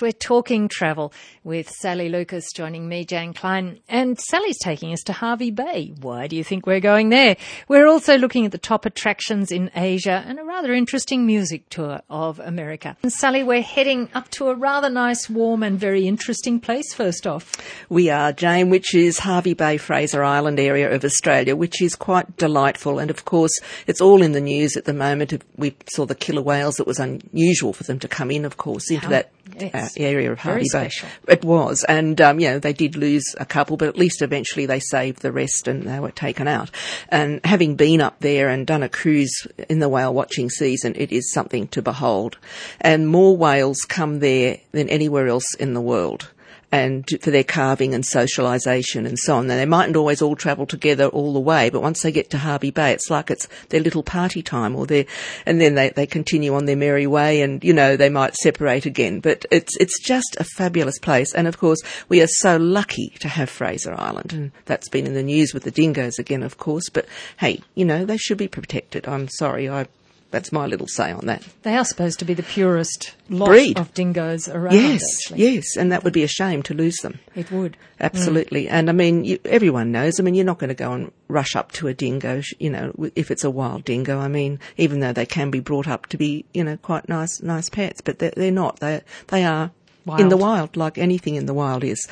We're talking travel with Sally Lucas joining me, Jane Klein. And Sally's taking us to Hervey Bay. Why do you think we're going there? We're also looking at the top attractions in Asia and a rather interesting music tour of America. And Sally, we're heading up to a rather nice, warm and very interesting place first off. We are, Jane, which is Hervey Bay, Fraser Island area of Australia, which is quite delightful. And of course, it's all in the news at the moment. We saw the killer whales. It was unusual for them to come in, of course, into How? that yes. uh, area of Hervey Bay. It was, and um, you know they did lose a couple, but at least eventually they saved the rest and they were taken out. And having been up there and done a cruise in the whale watching season, it is something to behold. And more whales come there than anywhere else in the world and for their calving and socialisation and so on. And they mightn't always all travel together all the way, but once they get to Hervey Bay, it's like it's their little party time or their, and then they, they continue on their merry way and, you know, they might separate again. But it's, it's just a fabulous place. And of course, we are so lucky to have Fraser Island. And that's been in the news with the dingoes again, of course. But hey, you know, they should be protected. I'm sorry. I that's my little say on that. They are supposed to be the purest lot Breed. of dingoes around. Yes, actually. yes, and that would be a shame to lose them. It would. Absolutely. Mm. And I mean, you, everyone knows, I mean, you're not going to go and rush up to a dingo, you know, if it's a wild dingo. I mean, even though they can be brought up to be, you know, quite nice, nice pets, but they're, they're not. They, they are Wild. in the wild, like anything in the wild is.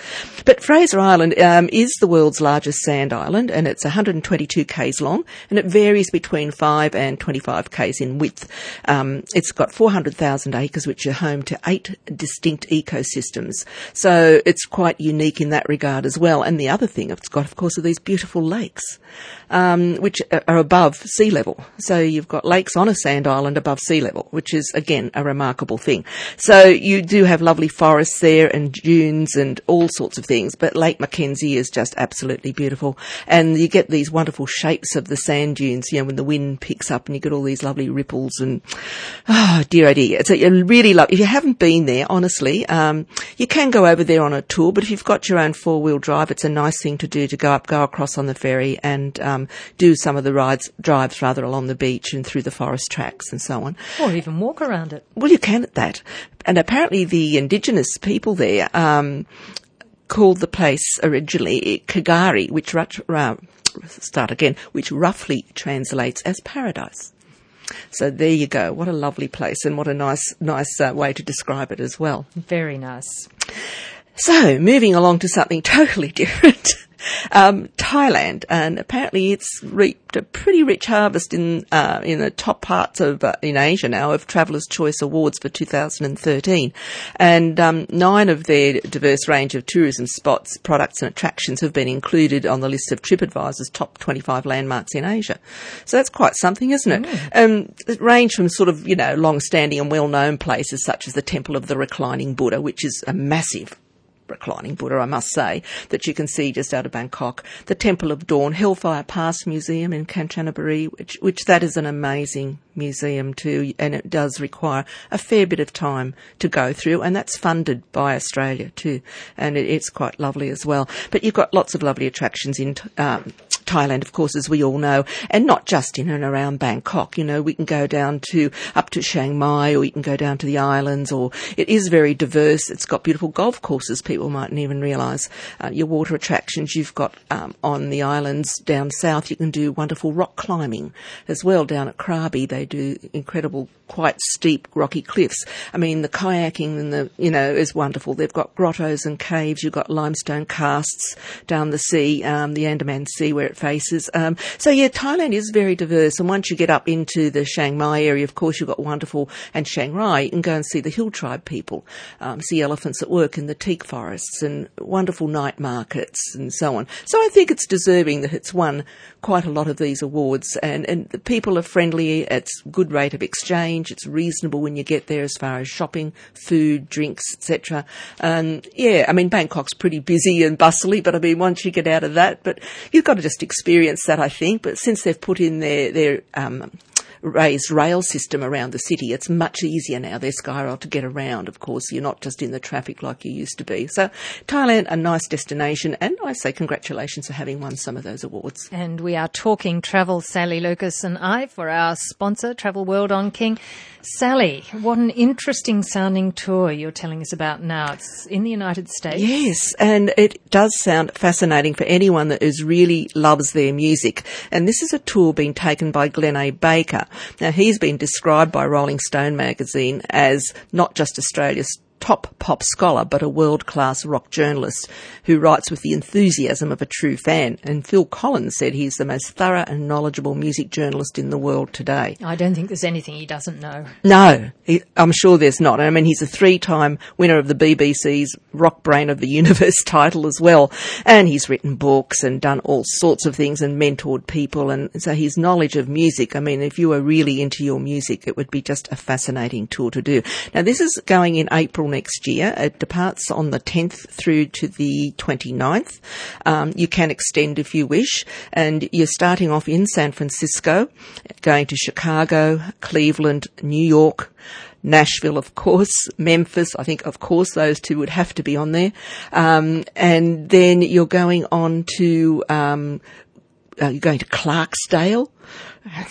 But Fraser Island um, is the world's largest sand island, and it's 122 k's long, and it varies between 5 and 25 k's in width. Um, it's got 400,000 acres, which are home to eight distinct ecosystems. So it's quite unique in that regard as well. And the other thing it's got, of course, are these beautiful lakes, um, which are above sea level. So you've got lakes on a sand island above sea level, which is again a remarkable thing. So you do have lovely forests there and dunes and all sorts of things. But Lake Mackenzie is just absolutely beautiful. And you get these wonderful shapes of the sand dunes, you know, when the wind picks up and you get all these lovely ripples and, oh dear, oh dear. It's a, really love, if you haven't been there, honestly, um, you can go over there on a tour, but if you've got your own four wheel drive, it's a nice thing to do to go up, go across on the ferry and, um, do some of the rides, drives rather along the beach and through the forest tracks and so on. Or even walk around it. Well, you can at that. And apparently the indigenous people there um, called the place originally Kagari, which uh, start again, which roughly translates as paradise. So there you go. What a lovely place, and what a nice, nice uh, way to describe it as well. Very nice. So moving along to something totally different um, Thailand, and apparently it's reaped a pretty rich harvest in uh, in the top parts of uh, in Asia now of Traveller's Choice Awards for 2013, and um, nine of their diverse range of tourism spots, products, and attractions have been included on the list of TripAdvisor's top 25 landmarks in Asia. So that's quite something, isn't it? Mm. Um, it range from sort of you know long-standing and well-known places such as the Temple of the Reclining Buddha, which is a massive reclining Buddha, I must say, that you can see just out of Bangkok. The Temple of Dawn, Hellfire Pass Museum in Kanchanaburi, which, which that is an amazing museum too, and it does require a fair bit of time to go through, and that's funded by Australia too, and it, it's quite lovely as well. But you've got lots of lovely attractions in um, Thailand, of course, as we all know, and not just in and around Bangkok. You know, we can go down to up to Chiang Mai, or you can go down to the islands, or it is very diverse. It's got beautiful golf courses. People mightn't even realise. Uh, your water attractions you've got um, on the islands down south. You can do wonderful rock climbing as well down at Krabi. They do incredible, quite steep, rocky cliffs. I mean, the kayaking and the you know is wonderful. They've got grottos and caves. You've got limestone karsts down the sea, um, the Andaman Sea, where it faces. Um, so yeah, Thailand is very diverse. And once you get up into the Chiang Mai area, of course, you've got wonderful, and Chiang Rai, you can go and see the hill tribe people, um, see elephants at work in the teak forests and wonderful night markets and so on. So I think it's deserving that it's won quite a lot of these awards and, and the people are friendly. It's good rate of exchange. It's reasonable when you get there as far as shopping, food, drinks, etc. And yeah, I mean, Bangkok's pretty busy and bustly, but I mean, once you get out of that, but you've got to just experience that, I think. But since they've put in their, their, um, raised rail system around the city. It's much easier now. There's Skyrail to get around, of course. You're not just in the traffic like you used to be. So Thailand, a nice destination, and I say congratulations for having won some of those awards. And we are talking travel, Sally Lucas and I, for our sponsor, Travel World on King. Sally, what an interesting sounding tour you're telling us about now. It's in the United States. Yes, and it does sound fascinating for anyone that is really loves their music. And this is a tour being taken by Glenn A. Baker. Now he's been described by Rolling Stone magazine as not just Australia's top pop scholar, but a world class rock journalist who writes with the enthusiasm of a true fan. And Phil Collins said he's the most thorough and knowledgeable music journalist in the world today. I don't think there's anything he doesn't know. No, I'm sure there's not. I mean, he's a three time winner of the BBC's Rock Brain of the Universe title as well. And he's written books and done all sorts of things and mentored people. And so his knowledge of music, I mean, if you were really into your music, it would be just a fascinating tour to do. Now, this is going in April next year. It departs on the 10th through to the 29th. Um, you can extend if you wish, and you're starting off in San Francisco, going to Chicago, Cleveland, New York, Nashville, of course, Memphis. I think, of course, those two would have to be on there. Um, and then you're going on to um, uh, you're going to Clarksdale.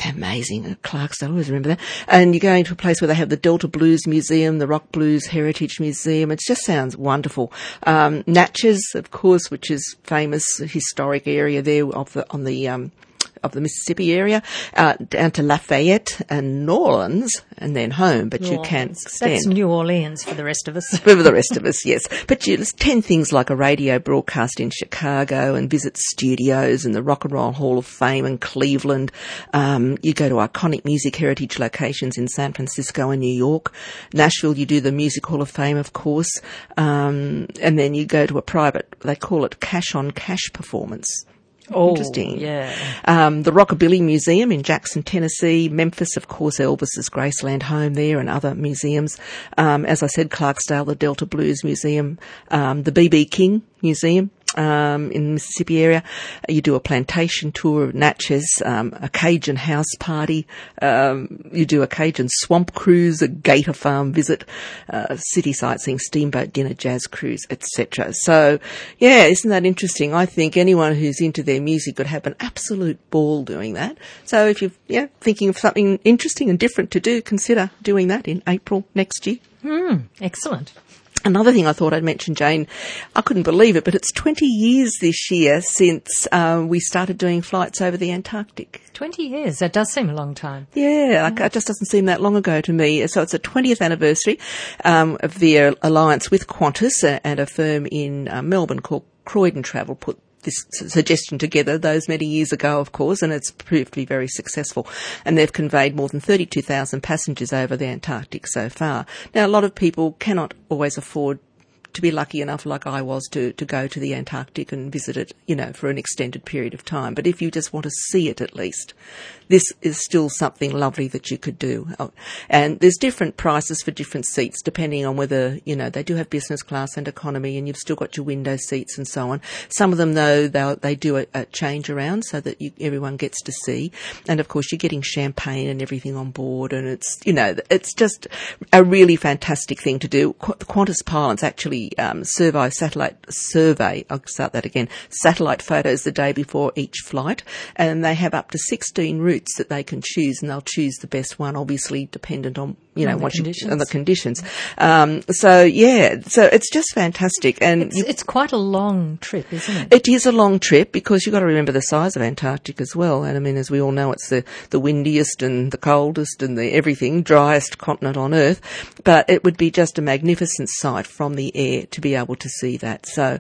Amazing. Clarksdale, I always remember that. And you're going to a place where they have the Delta Blues Museum, the Rock Blues Heritage Museum. It just sounds wonderful. Um, Natchez, of course, which is famous historic area there of the, on the, um, of the Mississippi area, uh, down to Lafayette and New Orleans, and then home. But New you can Orleans. extend That's New Orleans for the rest of us. for the rest of us, yes. But you, there's 10 things like a radio broadcast in Chicago and visit studios and the Rock and Roll Hall of Fame in Cleveland. Um, you go to iconic music heritage locations in San Francisco and New York. Nashville, you do the Music Hall of Fame, of course. Um, and then you go to a private, they call it cash on cash performance. Oh, Interesting. Yeah. Um, the Rockabilly Museum in Jackson, Tennessee, Memphis, of course, Elvis's Graceland home there, and other museums. Um, as I said, Clarksdale, the Delta Blues Museum, um, the BB King Museum. Um, in the Mississippi area, you do a plantation tour of Natchez, um, a Cajun house party. Um, you do a Cajun swamp cruise, a gator farm visit, uh, city sightseeing, steamboat dinner, jazz cruise, etc. So, yeah, isn't that interesting? I think anyone who's into their music could have an absolute ball doing that. So, if you're yeah thinking of something interesting and different to do, consider doing that in April next year. Excellent. Another thing I thought I'd mention, Jane, I couldn't believe it, but it's 20 years this year since uh, we started doing flights over the Antarctic. 20 years. That does seem a long time. Yeah, like, it just doesn't seem that long ago to me. So it's a 20th anniversary um, of the uh, alliance with Qantas uh, and a firm in uh, Melbourne called Croydon Travel put this suggestion together those many years ago, of course, and it's proved to be very successful. And they've conveyed more than 32,000 passengers over the Antarctic so far. Now, a lot of people cannot always afford to be lucky enough, like I was, to, to go to the Antarctic and visit it, you know, for an extended period of time. But if you just want to see it at least, this is still something lovely that you could do. Oh, And there's different prices for different seats depending on whether, you know, they do have business class and economy and you've still got your window seats and so on. Some of them though, they'll, they do a, a change around so that you, everyone gets to see. And of course you're getting champagne and everything on board and it's, you know, it's just a really fantastic thing to do. Qu- The Qantas pilots actually um, survey satellite survey. I'll start that again. Satellite photos the day before each flight, and they have up to 16 routes that they can choose, and they'll choose the best one, obviously dependent on you know On what you, conditions. on the conditions. Um, so yeah, so it's just fantastic, and It's, you- it's quite a long trip, isn't it? it is a long trip because you've got to remember the size of Antarctic as well. And I mean, as we all know, it's the, the windiest and the coldest and the everything, driest continent on Earth. But it would be just a magnificent sight from the air to be able to see that. So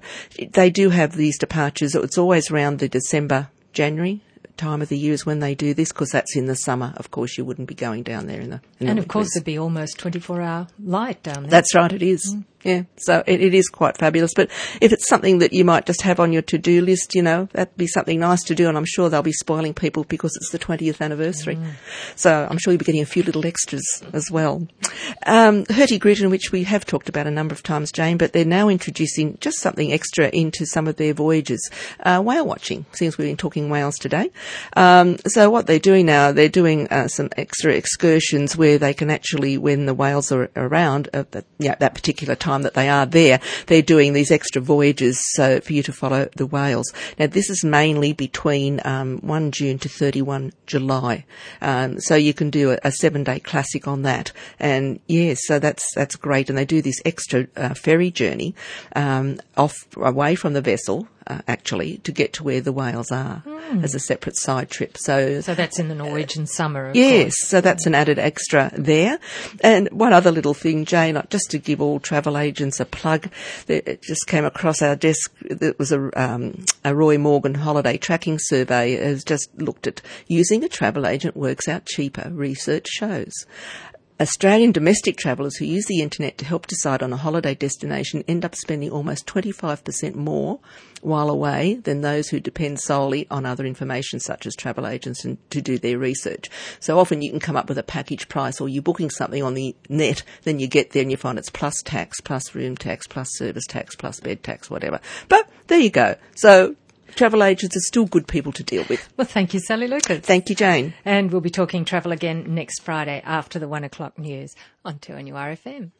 they do have these departures. It's always around the December, January time of the year is when they do this because that's in the summer. Of course, you wouldn't be going down there in the. In and the of course, there'd be almost 24 hour light down there. That's right, it is. Mm. Yeah, so it, it is quite fabulous. But if it's something that you might just have on your to-do list, you know, that'd be something nice to do. And I'm sure they'll be spoiling people because it's the 20th anniversary. Mm. So I'm sure you'll be getting a few little extras as well. Um, Hurtigruten, which we have talked about a number of times, Jane, but they're now introducing just something extra into some of their voyages. Uh, whale watching, since we've been talking whales today. Um, so what they're doing now, they're doing uh, some extra excursions where they can actually, when the whales are around at uh, that, yeah, that particular time, time that they are there, they're doing these extra voyages so for you to follow the whales. Now this is mainly between um, 1 June to 31 July, um, so you can do a, a, seven day classic on that. And yes, so that's that's great. And they do this extra uh, ferry journey um, off away from the vessel uh, actually to get to where the whales are mm. as a separate side trip. So, so that's in the Norwegian uh, summer. yes, course. so that's an added extra there. And one other little thing, Jane, just to give all travel agents a plug, it just came across our desk. It was a, um, a Roy Morgan holiday tracking survey has just looked at using a travel agent works out cheaper. Research shows. Australian domestic travellers who use the internet to help decide on a holiday destination end up spending almost 25% more while away than those who depend solely on other information such as travel agents and to do their research. So often you can come up with a package price or you're booking something on the net, then you get there and you find it's plus tax, plus room tax, plus service tax, plus bed tax, whatever. But there you go. So travel agents are still good people to deal with. Well, thank you, Sally Lucas. Thank you, Jane. And we'll be talking travel again next Friday after the one o'clock news on 2NURFM.